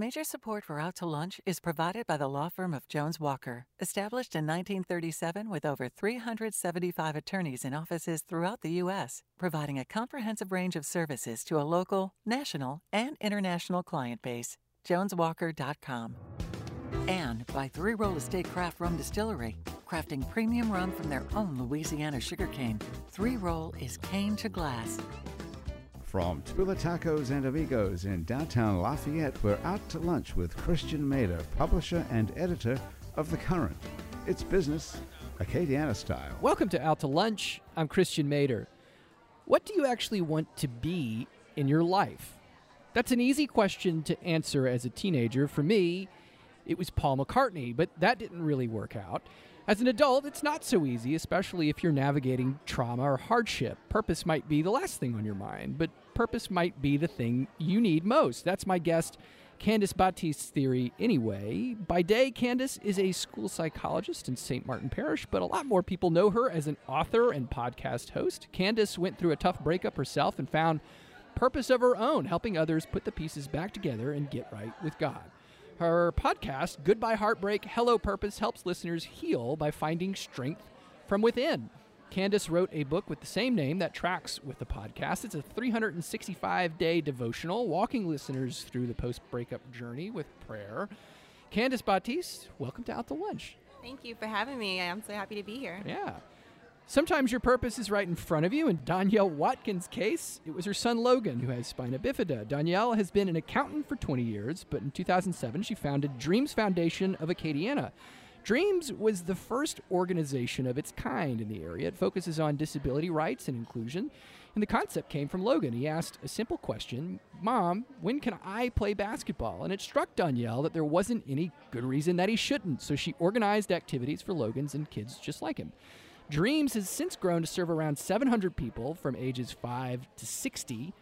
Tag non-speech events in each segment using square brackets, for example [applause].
Major support for Out to Lunch is provided by the law firm of Jones Walker, established in 1937 with over 375 attorneys in offices throughout the U.S., providing a comprehensive range of services to a local, national, and international client base. JonesWalker.com. And by Three Roll Estate Craft Rum Distillery, crafting premium rum from their own Louisiana sugarcane. Three Roll is cane to glass. From Tula Tacos and Amigos in downtown Lafayette, we're out to lunch with Christian Mader, publisher and editor of The Current. It's business, Acadiana style. Welcome to Out to Lunch. I'm Christian Mader. What do you actually want to be in your life? That's an easy question to answer as a teenager. For me, it was Paul McCartney, but that didn't really work out. As an adult, it's not so easy, especially if you're navigating trauma or hardship. Purpose might be the last thing on your mind, but purpose might be the thing you need most. That's my guest, Candice Baptiste's theory, anyway. By day, Candice is a school psychologist in St. Martin Parish, but a lot more people know her as an author and podcast host. Candice went through a tough breakup herself and found purpose of her own, helping others put the pieces back together and get right with God. Her podcast, Goodbye Heartbreak, Hello Purpose, helps listeners heal by finding strength from within. Candice wrote a book with the same name that tracks with the podcast. It's a 365 day devotional, walking listeners through the post breakup journey with prayer. Candice Baptiste, welcome to Out to Lunch. Thank you for having me. I'm so happy to be here. Yeah. Sometimes your purpose is right in front of you. In Danielle Watkins' case, it was her son Logan who has spina bifida. Danielle has been an accountant for 20 years, but in 2007 she founded Dreams Foundation of Acadiana. Dreams was the first organization of its kind in the area. It focuses on disability rights and inclusion. And the concept came from Logan. He asked a simple question Mom, when can I play basketball? And it struck Danielle that there wasn't any good reason that he shouldn't. So she organized activities for Logans and kids just like him. Dreams has since grown to serve around 700 people from ages 5 to 60,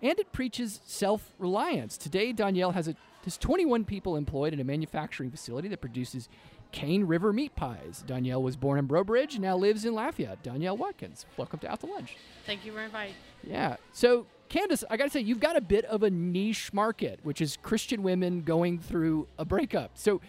and it preaches self reliance. Today, Danielle has, a, has 21 people employed in a manufacturing facility that produces Cane River meat pies. Danielle was born in Breaux Bridge and now lives in Lafayette. Danielle Watkins, welcome to Out to Lunch. Thank you for inviting. Yeah. So, Candice, I got to say, you've got a bit of a niche market, which is Christian women going through a breakup. So,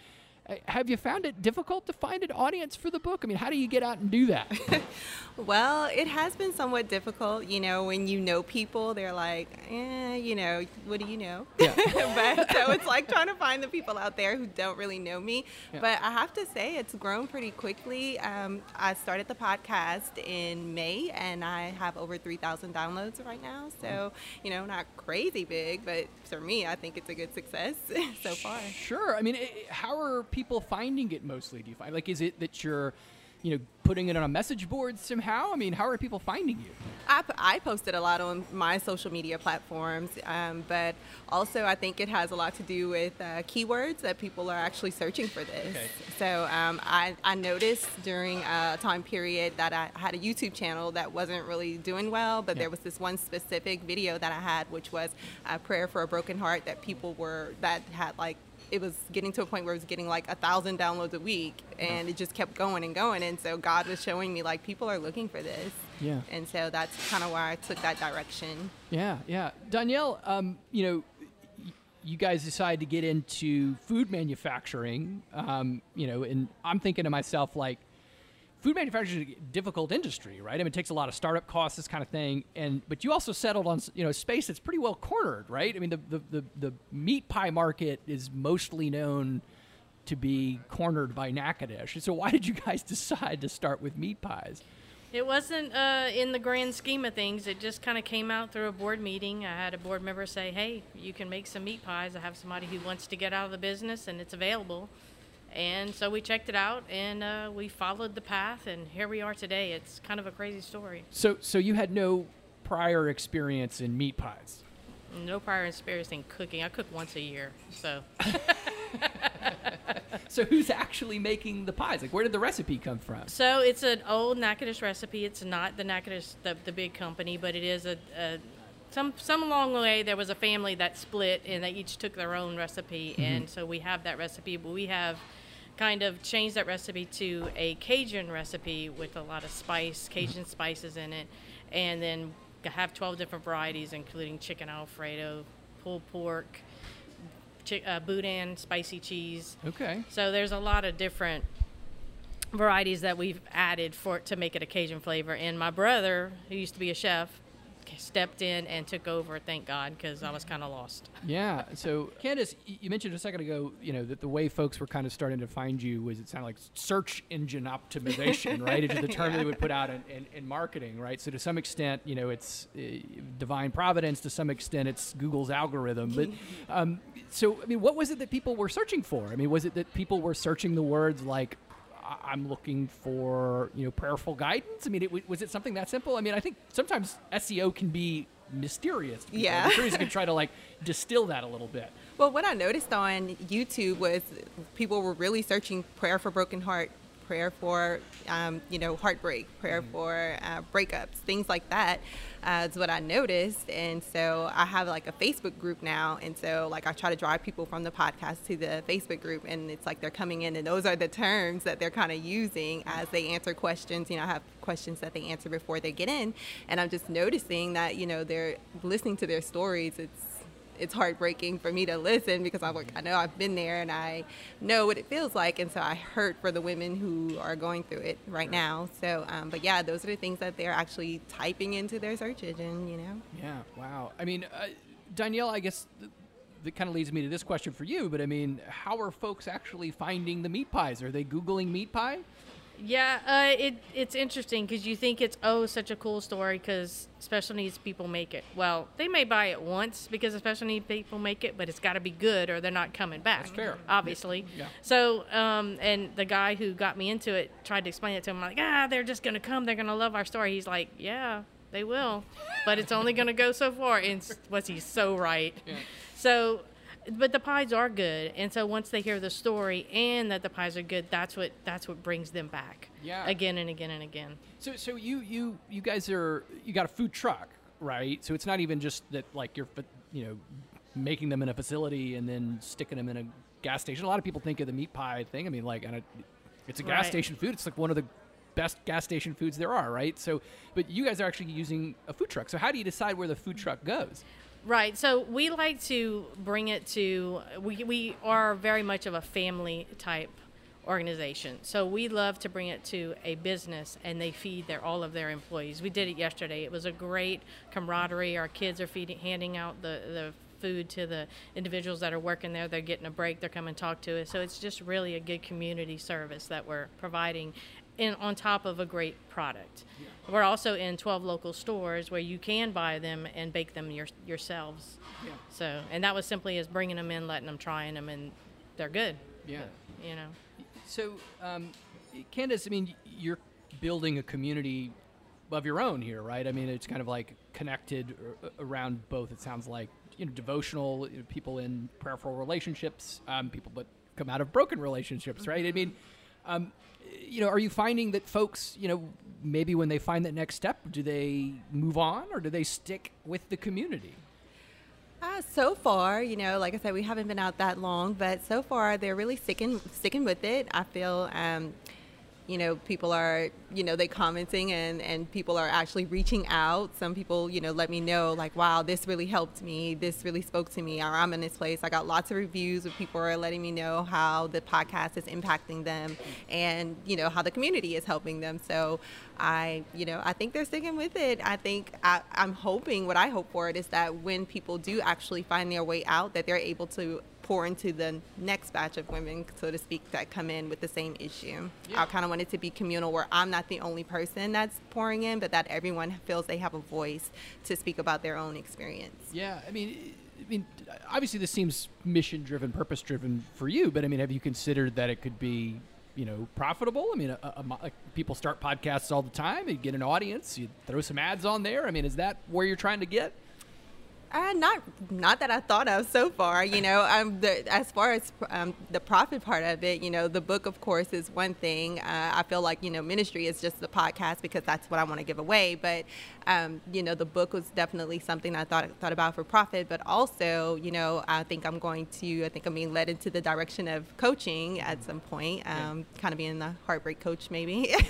have you found it difficult to find an audience for the book? I mean, how do you get out and do that? [laughs] well, it has been somewhat difficult. You know, when you know people, they're like, eh, you know, what do you know? Yeah. [laughs] but so it's like trying to find the people out there who don't really know me. Yeah. But I have to say, it's grown pretty quickly. Um, I started the podcast in May, and I have over 3,000 downloads right now. So, you know, not crazy big, but for me, I think it's a good success [laughs] so far. Sure. I mean, how are people finding it mostly? Do you find like is it that you're you know, putting it on a message board somehow? I mean, how are people finding you? I, I posted a lot on my social media platforms, um, but also I think it has a lot to do with uh, keywords that people are actually searching for this. Okay. So um, I, I noticed during a time period that I had a YouTube channel that wasn't really doing well, but yeah. there was this one specific video that I had, which was a prayer for a broken heart that people were, that had like it was getting to a point where it was getting like a thousand downloads a week and it just kept going and going and so god was showing me like people are looking for this. Yeah. And so that's kind of why i took that direction. Yeah yeah. Danielle um, you know you guys decided to get into food manufacturing um, you know and i'm thinking to myself like food manufacturing is a difficult industry, right? I mean, it takes a lot of startup costs, this kind of thing. And but you also settled on you know space that's pretty well cornered, right? I mean, the the the, the meat pie market is mostly known to be cornered by Natchitoches. So why did you guys [laughs] decide to start with meat pies? It wasn't uh, in the grand scheme of things. It just kind of came out through a board meeting. I had a board member say, "Hey, you can make some meat pies. I have somebody who wants to get out of the business, and it's available." And so we checked it out and uh, we followed the path, and here we are today. It's kind of a crazy story. So, so you had no prior experience in meat pies? No prior experience in cooking. I cook once a year, so. [laughs] so who's actually making the pies? Like, where did the recipe come from? So it's an old Natchitoches recipe. It's not the Natchitoches, the, the big company, but it is a, a some some along the way there was a family that split and they each took their own recipe, mm-hmm. and so we have that recipe. But we have kind of changed that recipe to a Cajun recipe with a lot of spice, Cajun spices in it, and then have 12 different varieties, including chicken Alfredo, pulled pork, chi- uh, boudin spicy cheese. Okay. So there's a lot of different varieties that we've added for to make it a Cajun flavor. And my brother, who used to be a chef, stepped in and took over. Thank God, because I was kind of lost. Yeah. So, Candice, you mentioned a second ago, you know, that the way folks were kind of starting to find you was it sounded like search engine optimization, right? It's the [laughs] term they would put out in, in, in marketing, right? So, to some extent, you know, it's uh, divine providence. To some extent, it's Google's algorithm. But [laughs] um, so, I mean, what was it that people were searching for? I mean, was it that people were searching the words like I'm looking for you know prayerful guidance. I mean, it, was it something that simple? I mean, I think sometimes SEO can be mysterious. Yeah. I'm you can try to like distill that a little bit. Well, what I noticed on YouTube was people were really searching prayer for broken heart, prayer for, um, you know, heartbreak, prayer for uh, breakups, things like that. Uh, is what I noticed, and so I have like a Facebook group now, and so like I try to drive people from the podcast to the Facebook group, and it's like they're coming in, and those are the terms that they're kind of using as they answer questions. You know, I have questions that they answer before they get in, and I'm just noticing that you know they're listening to their stories. It's it's heartbreaking for me to listen because I'm like, I know I've been there and I know what it feels like. And so I hurt for the women who are going through it right now. So, um, but yeah, those are the things that they're actually typing into their search engine, you know? Yeah. Wow. I mean, uh, Danielle, I guess. Th- that kind of leads me to this question for you, but I mean, how are folks actually finding the meat pies? Are they Googling meat pie? Yeah, uh, it it's interesting because you think it's oh such a cool story because special needs people make it. Well, they may buy it once because the special needs people make it, but it's got to be good or they're not coming back. That's fair. obviously. Yeah. So, um, and the guy who got me into it tried to explain it to him like, ah, they're just gonna come, they're gonna love our story. He's like, yeah, they will, but it's only gonna go so far. And was he so right? Yeah. So, but the pies are good, and so once they hear the story and that the pies are good, that's what that's what brings them back. Yeah. Again and again and again. So, so you you you guys are you got a food truck, right? So it's not even just that like you're you know making them in a facility and then sticking them in a gas station. A lot of people think of the meat pie thing. I mean, like, and it's a gas Right. station food. It's like one of the best gas station foods there are, right? So, but you guys are actually using a food truck. So how do you decide where the food truck goes? Right. So we like to bring it to we we are very much of a family type organization. So we love to bring it to a business and they feed their all of their employees. We did it yesterday. It was a great camaraderie. Our kids are feeding handing out the the food to the individuals that are working there. They're getting a break. They're coming talk to us. So it's just really a good community service that we're providing in on top of a great product. We're also in 12 local stores where you can buy them and bake them your, yourselves. So, and that was simply as bringing them in, letting them trying them, and they're good. Yeah. You know. So, um, Candice, I mean, you're building a community of your own here, right? I mean, it's kind of like connected around both. It sounds like you know, devotional you know, people in prayerful relationships, um, people that come out of broken relationships, right? I mean, um, you know, are you finding that folks, you know, maybe when they find that next step, do they move on or do they stick with the community? Uh, so far, you know, like I said, we haven't been out that long, but so far they're really sticking sticking with it. I feel, um, you know, people are, you know, they commenting and and people are actually reaching out. Some people, you know, let me know like, wow, this really helped me. This really spoke to me. Or I'm in this place. I got lots of reviews where people are letting me know how the podcast is impacting them, and you know how the community is helping them. So. I, you know, I think they're sticking with it. I think I, I'm hoping what I hope for it is that when people do actually find their way out, that they're able to pour into the next batch of women, so to speak, that come in with the same issue. I kind of want it to be communal, where I'm not the only person that's pouring in, but that everyone feels they have a voice to speak about their own experience. Yeah, I mean, I mean, obviously this seems mission-driven, purpose-driven for you, but I mean, have you considered that it could be, you know, profitable? I mean, a, a, like people start podcasts all the time. You get an audience, you throw some ads on there. I mean, is that where you're trying to get? Uh, not not that I thought of so far. You know, um, the, as far as um, the profit part of it, you know, the book, of course, is one thing. Uh, I feel like you know, ministry is just the podcast because that's what I want to give away. But um, you know, the book was definitely something I thought thought about for profit. But also, you know, I think I'm going to. I think I'm being led into the direction of coaching at some point. Um, Kind of being the heartbreak coach, maybe. [laughs]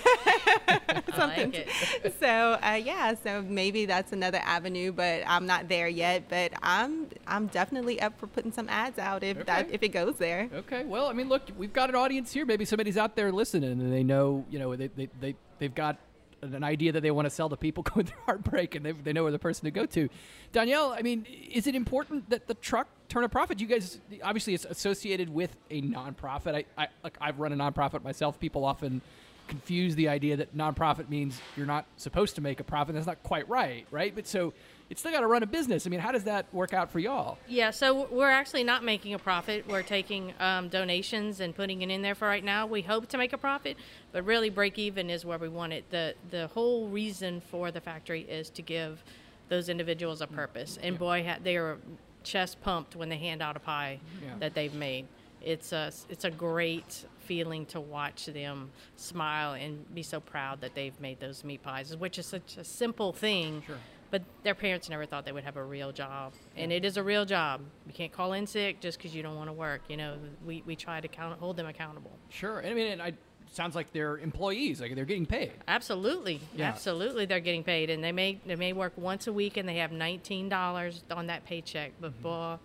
[laughs] I like [laughs] so uh, yeah, so maybe that's another avenue, but I'm not there yet. Yet, but I'm I'm definitely up for putting some ads out if Okay. that if it goes there. Okay. Well, I mean, look, we've got an audience here. Maybe somebody's out there listening, and they know, you know, they they, they they've got an idea that they want to sell to people [laughs] going through heartbreak, and they they know where the person to go to. Danielle, I mean, is it important that the truck turn a profit? You guys obviously it's associated with a nonprofit. I I like I've run a nonprofit myself. People often confuse the idea that nonprofit means you're not supposed to make a profit. That's not quite right, right? But so it's still got to run a business. I mean, how does that work out for y'all? Yeah, so we're actually not making a profit. We're taking um, donations and putting it in there for right now. We hope to make a profit, but really break even is where we want it. the The whole reason for the factory is to give those individuals a purpose. And boy, ha- they are chest pumped when they hand out a pie Yeah. that they've made. It's a it's a great feeling to watch them smile and be so proud that they've made those meat pies, which is such a simple thing. Sure. But their parents never thought they would have a real job, and it is a real job. You can't call in sick just because you don't want to work. You know, we, we try to count, hold them accountable. Sure. and I mean, it sounds like they're employees, like they're getting paid. Absolutely, Yeah. absolutely, they're getting paid, and they may they may work once a week, and they have nineteen dollars on that paycheck. But Mm-hmm. boy,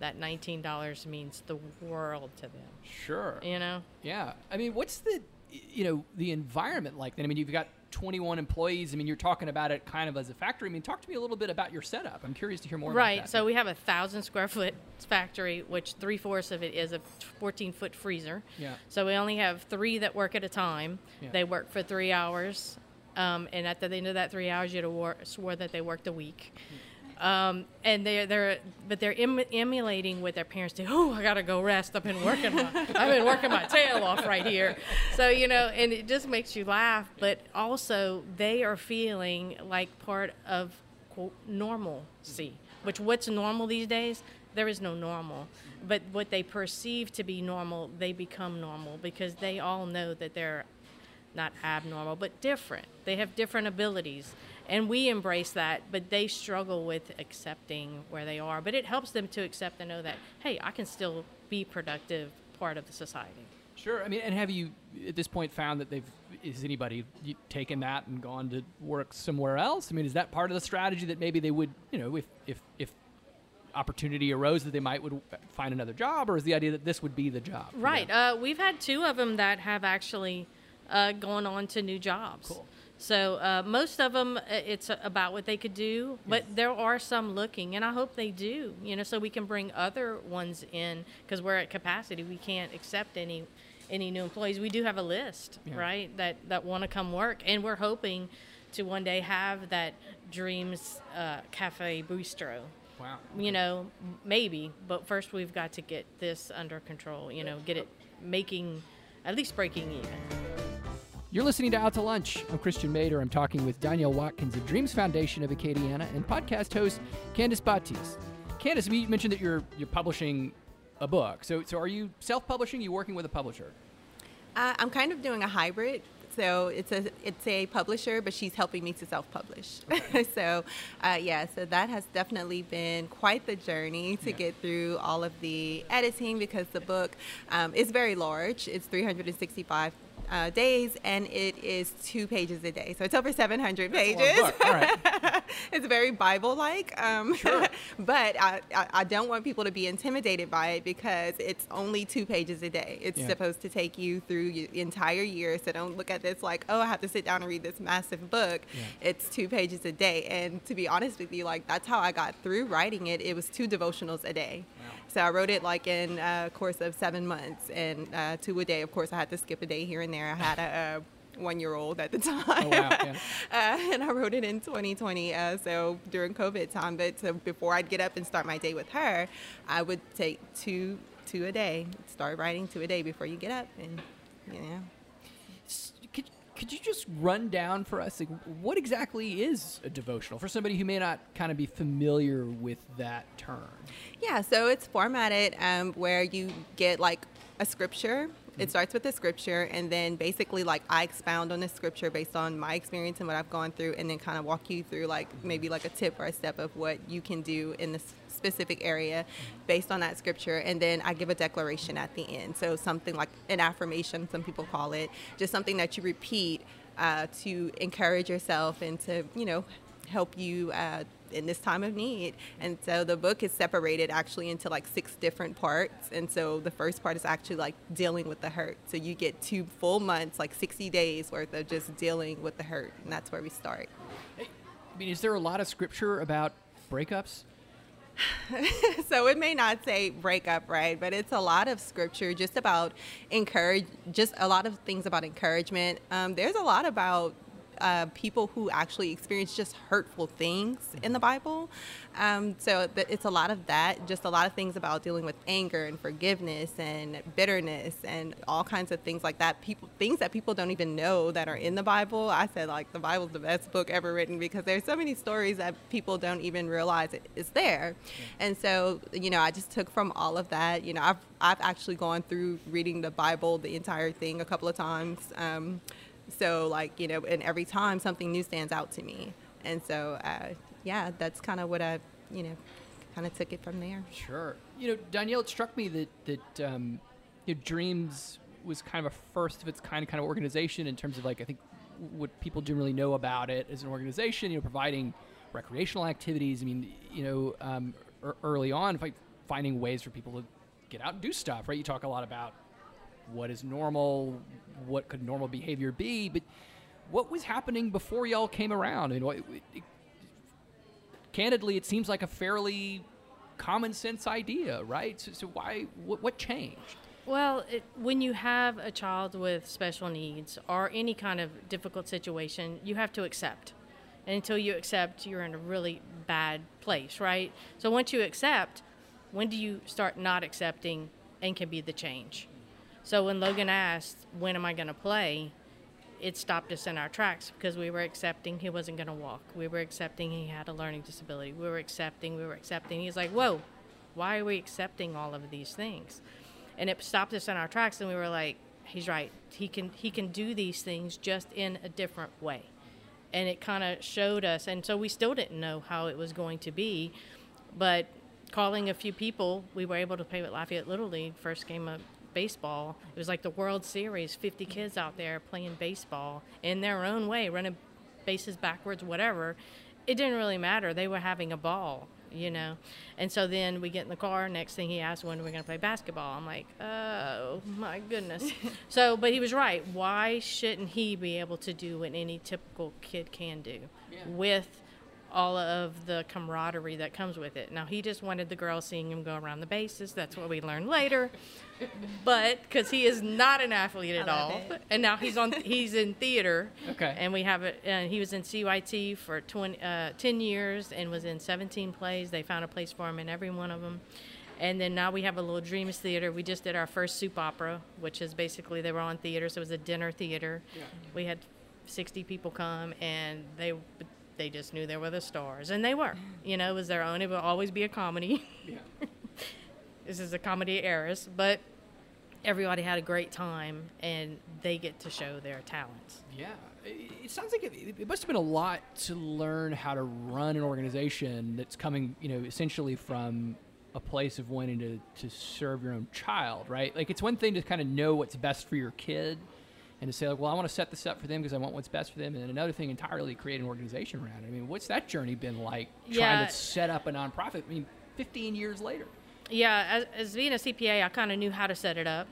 that nineteen dollars means the world to them. Sure. You know. Yeah. I mean, what's the you know the environment like? Then I mean, you've got 21 employees. I mean, you're talking about it kind of as a factory. I mean, talk to me a little bit about your setup. I'm curious to hear more. Right. About that. So we have a thousand square foot factory, which three fourths of it is a 14 foot freezer. Yeah. So we only have three that work at a time. Yeah. They work for three hours, um, and at the end of that three hours, you'd awar- swore that they worked a week. Um, and they're they're but they're em- emulating what their parents do. Oh, I gotta go rest. I've been working my I've been working my tail off right here. So you know, and it just makes you laugh. But also, they are feeling like part of quote normalcy. Which what's normal these days? There is no normal. But what they perceive to be normal, they become normal because they all know that they're not abnormal, but different. They have different abilities. And we embrace that, but they struggle with accepting where they are. But it helps them to accept and know that, hey, I can still be productive part of the society. Sure. I mean, and have you at this point found that they've is anybody taken that and gone to work somewhere else? I mean, is that part of the strategy that maybe they would, you know, if if if opportunity arose that they might would find another job, or is the idea that this would be the job? Right. Uh, we've had two of them that have actually uh, gone on to new jobs. Cool. So uh, most of them, it's about what they could do, but there are some looking, and I hope they do. You know, so we can bring other ones in because we're at capacity. We can't accept any any new employees. We do have a list, Yeah. right, that that want to come work, and we're hoping to one day have that Dreams uh, Cafe Bistro Wow. you know, maybe, but first we've got to get this under control, you know, get it making, at least breaking even. You're listening to Out to Lunch. I'm Christian Mader. I'm talking with Danielle Watkins of Dreams Foundation of Acadiana and podcast host Candice Batiste. Candice, you mentioned that you're you're publishing a book. So so are you self-publishing? Are you working with a publisher? Uh, I'm kind of doing a hybrid. So it's a it's a publisher, but she's helping me to self-publish. [laughs] so, uh, yeah, so that has definitely been quite the journey to Yeah. get through all of the editing because the book um, is very large. It's 365 uh, days, and it is two pages a day. So it's over 700 That's a long pages. All right. [laughs] [laughs] it's very Bible-like, um, Sure. [laughs] but I, I, don't want people to be intimidated by it because it's only two pages a day. It's Yeah. supposed to take you through the entire year. So don't look at this like, oh, I have to sit down and read this massive book. Yeah. It's two pages a day, and to be honest with you, like that's how I got through writing it. It was two devotionals a day. Wow. So I wrote it like in a course of seven months, and uh, two a day. Of course, I had to skip a day here and there. I had a, a one-year-old at the [laughs] time, Oh, wow, yeah. [laughs] uh, and I wrote it in 2020. Uh, so during COVID time, but so before I'd get up and start my day with her, I would take two two a day. Start writing two a day before you get up, and you know. Could, could you just run down for us like, what exactly is a devotional for somebody who may not kind of be familiar with that term? Yeah, so it's formatted um, where you get like a scripture. It starts with the scripture, and then basically, like, I expound on the scripture based on my experience and what I've gone through, and then kind of walk you through, like, maybe like a tip or a step of what you can do in this specific area based on that scripture. And then I give a declaration at the end. So, something like an affirmation, some people call it, just something that you repeat uh, to encourage yourself and to, you know, help you uh, in this time of need. And so the book is separated actually into like six different parts. And so the first part is actually like dealing with the hurt. So you get two full months, like 60 days worth of just dealing with the hurt. And that's where we start. I mean, is there a lot of scripture about breakups? [laughs] so it may not say breakup, right? But it's a lot of scripture just about encourage, just a lot of things about encouragement. Um, there's a lot about uh, people who actually experience just hurtful things in the Bible. Um, so it's a lot of that, just a lot of things about dealing with anger and forgiveness and bitterness and all kinds of things like that. People things that people don't even know that are in the Bible. I said like the Bible's the best book ever written because there's so many stories that people don't even realize it is there. Yeah. And so you know, I just took from all of that. You know, I've I've actually gone through reading the Bible, the entire thing, a couple of times. Um, so like you know, and every time something new stands out to me, and so uh, yeah, that's kind of what I you know kind of took it from there. Sure. You know, Danielle, it struck me that that um, Dreams was kind of a first of its kind kind of organization in terms of like I think what people generally know about it as an organization. You know, providing recreational activities. I mean, you know, um, early on, finding ways for people to get out and do stuff. Right? You talk a lot about what is normal, what could normal behavior be, but what was happening before y'all came around? I mean, it, it, candidly, it seems like a fairly common sense idea, right? So, so why? What, what, changed? Well, it, when you have a child with special needs or any kind of difficult situation, you have to accept. And until you accept, you're in a really bad place, right? So once you accept, when do you start not accepting and can be the change? So when Logan asked, when am I going to play? It stopped us in our tracks because we were accepting he wasn't going to walk. We were accepting he had a learning disability. We were accepting, we were accepting. He's like, whoa, why are we accepting all of these things? And it stopped us in our tracks, and we were like, he's right. He can he can do these things just in a different way, and it kind of showed us. And so we still didn't know how it was going to be, but calling a few people, we were able to play with Lafayette Little League first game of baseball. It was like the World Series, 50 kids out there playing baseball in their own way, running bases backwards, whatever. It didn't really matter. They were having a ball, you know. And so then we get in the car. Next thing he asked, when are we going to play basketball? I'm like, oh my goodness. [laughs] so, but he was right. Why shouldn't he be able to do what any typical kid can do yeah. with all of the camaraderie that comes with it. Now he just wanted the girls seeing him go around the bases. That's what we learned later. [laughs] but because he is not an athlete at all, it. and now he's on he's in theater. Okay. And we have it. And he was in CYT for 20, uh, 10 years and was in 17 plays. They found a place for him in every one of them. And then now we have a little Dreams Theater. We just did our first soup opera, which is basically they were on theater, so it was a dinner theater. Yeah. We had 60 people come, and they they just knew they were the stars, and they were. You know, it was their own. It would always be a comedy. Yeah. [laughs] this is a comedy heiress, but everybody had a great time, and they get to show their talents. Yeah, it sounds like it, it must have been a lot to learn how to run an organization that's coming, you know, essentially from a place of wanting to, to serve your own child, right? Like it's one thing to kind of know what's best for your kid and to say like, well, I want to set this up for them because I want what's best for them, and then another thing entirely create an organization around it. I mean, what's that journey been like yeah. trying to set up a nonprofit? I mean, 15 years later. Yeah, as, as being a CPA, I kind of knew how to set it up.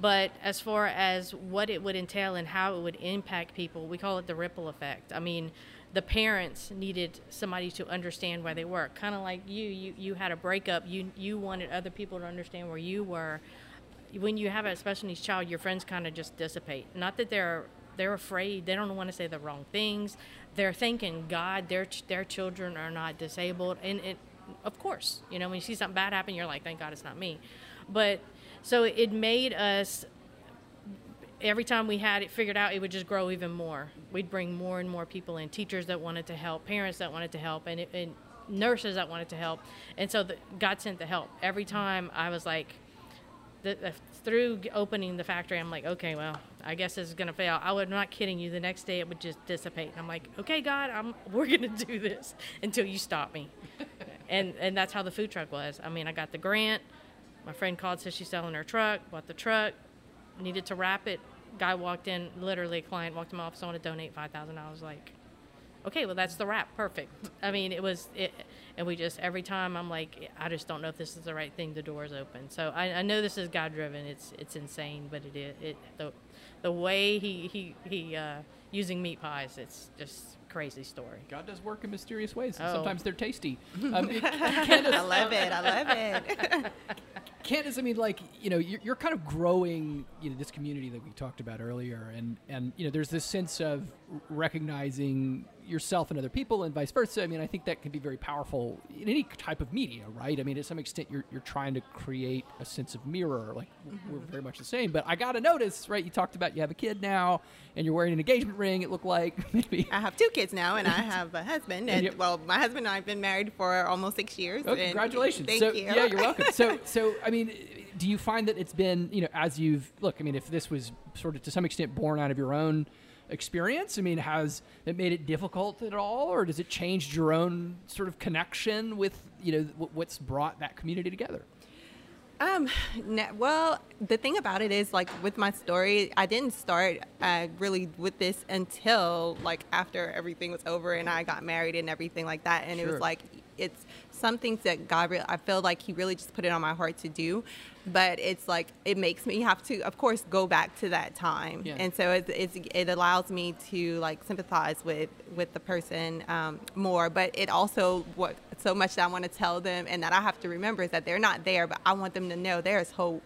But as far as what it would entail and how it would impact people, we call it the ripple effect. I mean, the parents needed somebody to understand where they were. Kind of like you, you, you had a breakup. You, you wanted other people to understand where you were when you have a special needs child, your friends kind of just dissipate. Not that they're they're afraid. They don't want to say the wrong things. They're thinking, God, their their children are not disabled, and it, of course, you know, when you see something bad happen, you're like, thank God it's not me. But so it made us. Every time we had it figured out, it would just grow even more. We'd bring more and more people in, teachers that wanted to help, parents that wanted to help, and, and nurses that wanted to help. And so the, God sent the help. Every time I was like, the, through opening the factory, I'm like, okay, well, I guess this is gonna fail. I was not kidding you. The next day, it would just dissipate, and I'm like, okay, God, I'm [laughs] we're gonna do this until you stop me. And and that's how the food truck was. I mean, I got the grant. My friend called, said she's selling her truck. Bought the truck. Needed to wrap it. Guy walked in, literally a client walked in my office. I want to donate five thousand. Was like, okay, well that's the wrap, perfect. I mean, it was it, and we just every time I'm like, I just don't know if this is the right thing. The door's open, so I, I know this is God driven. It's it's insane, but it is it the the way he he he uh, using meat pies. It's just crazy story. God does work in mysterious ways. Oh. Sometimes they're tasty. [laughs] Um, [laughs] I love it. I love it. [laughs] Candice, I mean, like you know, you're, you're kind of growing, you know, this community that we talked about earlier, and and you know, there's this sense of recognizing yourself and other people, and vice versa. I mean, I think that can be very powerful in any type of media, right? I mean, to some extent, you're you're trying to create a sense of mirror. Like w- we're very much the same. But I got to notice, right? You talked about you have a kid now, and you're wearing an engagement ring. It looked like [laughs] maybe. I have two kids now, and I have a husband. And you- well, my husband and I have been married for almost six years. Oh, and congratulations! Thank so, you. Yeah, you're welcome. So, [laughs] so I mean, do you find that it's been, you know, as you've look? I mean, if this was sort of to some extent born out of your own experience, I mean, has it made it difficult at all, or does it change your own sort of connection with, you know, wh- what's brought that community together? Um, no, well, the thing about it is, like, with my story, I didn't start uh, really with this until like after everything was over and I got married and everything like that. And it was like it's some things that God, re- I feel like He really just put it on my heart to do. But it's like it makes me have to, of course, go back to that time, Yeah. and so it's it allows me to like sympathize with with the person um, more. But it also what so much that I want to tell them and that I have to remember is that they're not there, but I want them to know there is hope.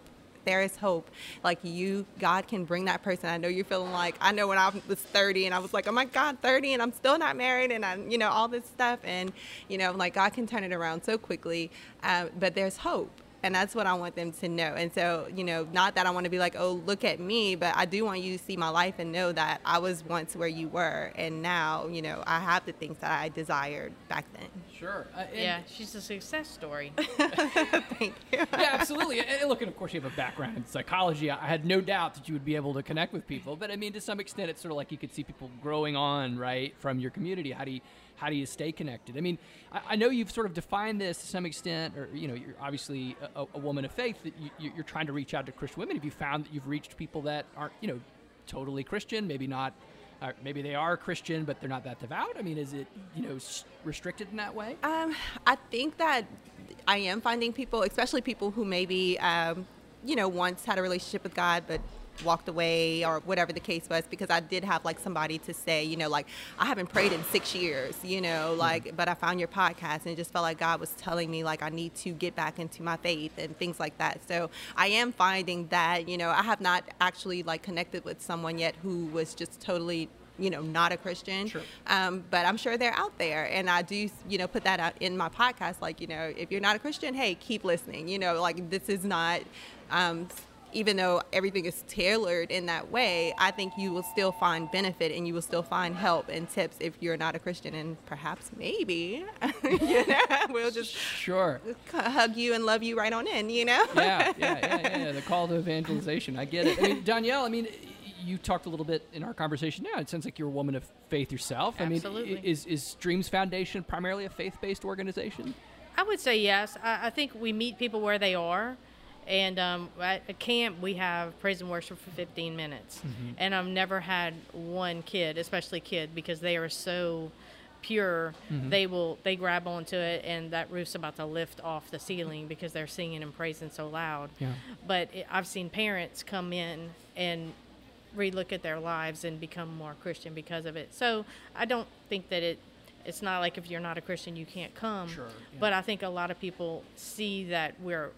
There is hope. Like you, God can bring that person. I know you're feeling like I know when I was 30 and I was like, oh my God, 30 and I'm still not married and I'm, you know, all this stuff. And, you know, like God can turn it around so quickly. Uh, but there's hope. And that's what I want them to know. And so, you know, not that I want to be like, oh, look at me, but I do want you to see my life and know that I was once where you were. And now, you know, I have the things that I desired back then. Sure. Uh, Yeah, she's a success story. [laughs] Thank you. [laughs] yeah, absolutely. And and look, and of course, you have a background in psychology. I I had no doubt that you would be able to connect with people. But I mean, to some extent, it's sort of like you could see people growing on, right, from your community. How do you how do you stay connected? I mean, I, I know you've sort of defined this to some extent, or you know, you're obviously a, a woman of faith that you, you're trying to reach out to Christian women. Have you found that you've reached people that aren't, you know, totally Christian? Maybe not. Uh, maybe they are Christian, but they're not that devout. I mean, is it you know restricted in that way? Um, I think that I am finding people, especially people who maybe, um, you know, once had a relationship with God, but walked away or whatever the case was because I did have like somebody to say, you know, like I haven't prayed in six years, you know, like but I found your podcast and it just felt like God was telling me like I need to get back into my faith and things like that. So I am finding that, you know, I have not actually like connected with someone yet who was just totally you know, not a Christian. Sure. Um, but I'm sure they're out there. And I do, you know, put that out in my podcast. Like, you know, if you're not a Christian, hey, keep listening. You know, like this is not, um, even though everything is tailored in that way, I think you will still find benefit and you will still find help and tips if you're not a Christian. And perhaps maybe, [laughs] you know, we'll just Sure. hug you and love you right on in, you know? yeah, yeah, yeah, yeah, yeah. The call to evangelization. I get it. I mean, Danielle, I mean, you talked a little bit in our conversation now. It sounds like you're a woman of faith yourself. I mean, Absolutely. i- is, is Dreams Foundation primarily a faith based organization? I would say yes. I, I think we meet people where they are. And um, at a camp, we have praise and worship for 15 minutes. And I've never had one kid, especially kid, because they are so pure. They will they grab onto it, and that roof's about to lift off the ceiling because they're singing and praising so loud. Yeah. But it, I've seen parents come in and relook at their lives and become more Christian because of it. So I don't think that it. It's not like if you're not a Christian you can't come. Sure, yeah. But I think a lot of people see that we're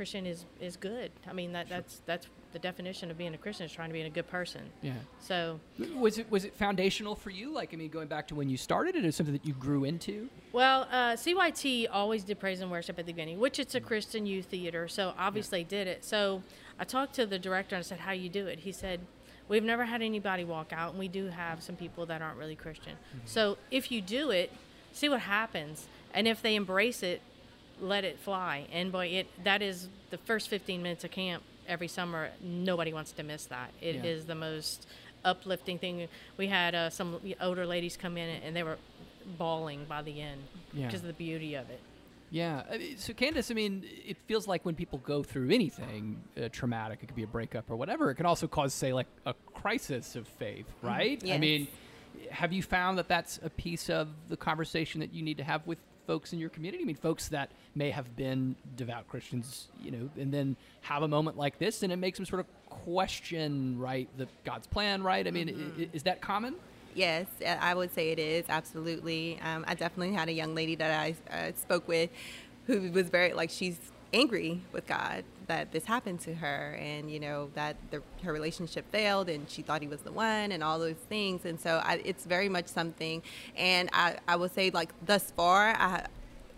Christian is is good. I mean that that's that's the definition of being a Christian is trying to be a good person. Yeah. So Was it was it foundational for you? Like, I mean, going back to when you started it, is something that you grew into? Well, uh, CYT always did praise and worship at the beginning, which it's a Christian youth theater, so obviously did it. So I talked to the director and I said, "How you do it?" He said, "We've never had anybody walk out, and we do have some people that aren't really Christian. So if you do it, see what happens, and if they embrace it, let it fly. And boy, it that is the first 15 minutes of camp every summer. Nobody wants to miss that. It is Yeah. the most uplifting thing. We had uh, some older ladies come in and they were bawling by the end Yeah. because of the beauty of it. Yeah. I mean, So, Candice, I mean, it feels like when people go through anything uh, traumatic, it could be a breakup or whatever, it can also cause, say, like a crisis of faith, right? I mean, have you found that that's a piece of the conversation that you need to have with folks in your community? I mean, folks that may have been devout Christians, you know, and then have a moment like this, and it makes them sort of question, right, the God's plan, right? I mean, mm-hmm. is that common? Yes, I would say it is absolutely. Um, I definitely had a young lady that I uh, spoke with who was very like she's angry with God that this happened to her and you know that the, her relationship failed and she thought he was the one and all those things. And so I, it's very much something and I, I would say like thus far I,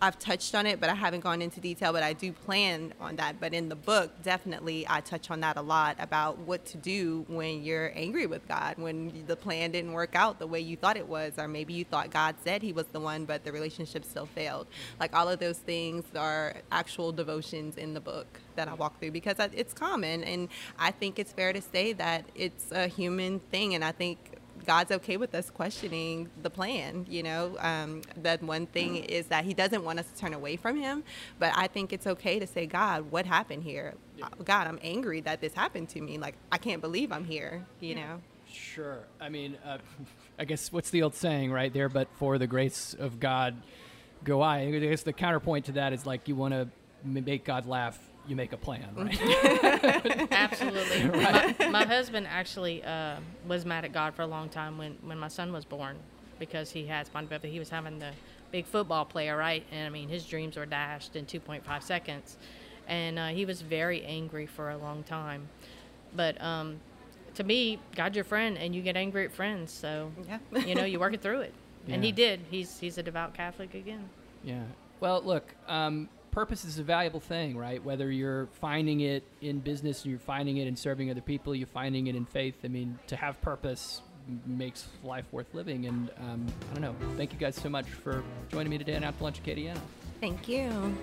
I've touched on it, but I haven't gone into detail. But I do plan on that. But in the book, definitely, I touch on that a lot about what to do when you're angry with God, when the plan didn't work out the way you thought it was, or maybe you thought God said He was the one, but the relationship still failed. Like all of those things are actual devotions in the book that I walk through because it's common, and I think it's fair to say that it's a human thing, and I think God's okay with us questioning the plan. You know, um, that one thing is that He doesn't want us to turn away from Him, but I think it's okay to say, God, what happened here? Yeah. God, I'm angry that this happened to me. Like, I can't believe I'm here. You know. Sure. I mean, uh, [laughs] I guess what's the old saying, right there? But for the grace of God, go I. I guess the counterpoint to that is like you want to make God laugh you make a plan, right? [laughs] Absolutely. [laughs] right. My, my, husband actually uh, was mad at God for a long time when, when my son was born because he had spina bifida. He was having the big football player, right? And I mean, his dreams were dashed in 2.5 seconds. And uh, he was very angry for a long time. But um, to me, God's your friend, and you get angry at friends. So, yeah. you know, you work it through it. Yeah. And he [laughs] did. He's, he's a devout Catholic again. Yeah. Well, look, um, purpose is a valuable thing, right? Whether you're finding it in business, you're finding it in serving other people, you're finding it in faith. I mean, to have purpose makes life worth living. And um, I don't know. Thank you guys so much for joining me today on Out to Lunch Acadiana. Thank you.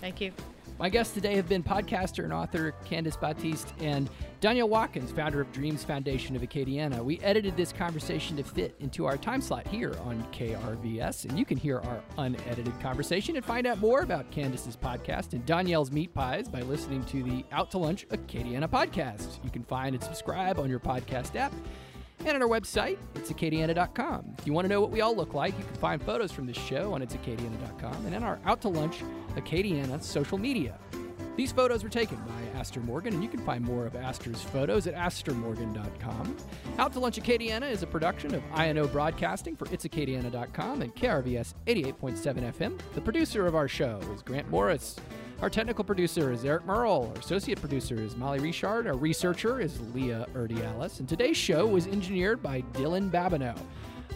Thank you. My guests today have been podcaster and author Candice Batiste and Danielle Watkins, founder of Dreams Foundation of Acadiana. We edited this conversation to fit into our time slot here on KRVS, and you can hear our unedited conversation and find out more about Candice's podcast and Danielle's meat pies by listening to the Out to Lunch Acadiana podcast. You can find and subscribe on your podcast app and on our website, itsacadiana.com. If you want to know what we all look like, you can find photos from this show on itsacadiana.com and on our Out to Lunch Acadiana social media. These photos were taken by Aster Morgan, and you can find more of Aster's photos at astermorgan.com. Out to Lunch Acadiana is a production of INO Broadcasting for itsacadiana.com and KRVS 88.7 FM. The producer of our show is Grant Morris. Our technical producer is Eric Merle. Our associate producer is Molly Richard. Our researcher is Leah Erdialis. And today's show was engineered by Dylan Babineau.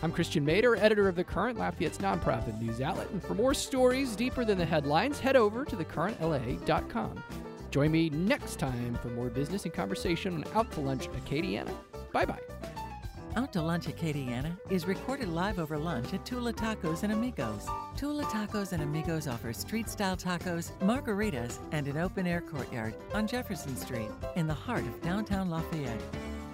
I'm Christian Mader, editor of The Current, Lafayette's nonprofit news outlet. And for more stories deeper than the headlines, head over to thecurrentla.com. Join me next time for more business and conversation on Out to Lunch Acadiana. Bye bye. Out to Lunch Acadiana is recorded live over lunch at Tula Tacos and Amigos. Tula Tacos and Amigos offers street style tacos, margaritas, and an open air courtyard on Jefferson Street in the heart of downtown Lafayette.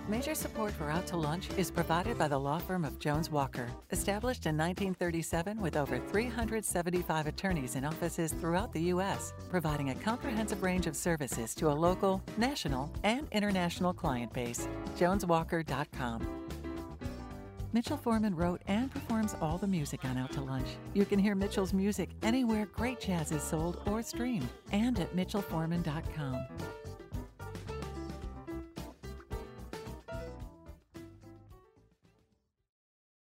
Major support for Out to Lunch is provided by the law firm of Jones Walker, established in 1937 with over 375 attorneys in offices throughout the U.S., providing a comprehensive range of services to a local, national, and international client base. JonesWalker.com. Mitchell Foreman wrote and performs all the music on Out to Lunch. You can hear Mitchell's music anywhere great jazz is sold or streamed, and at mitchellforeman.com.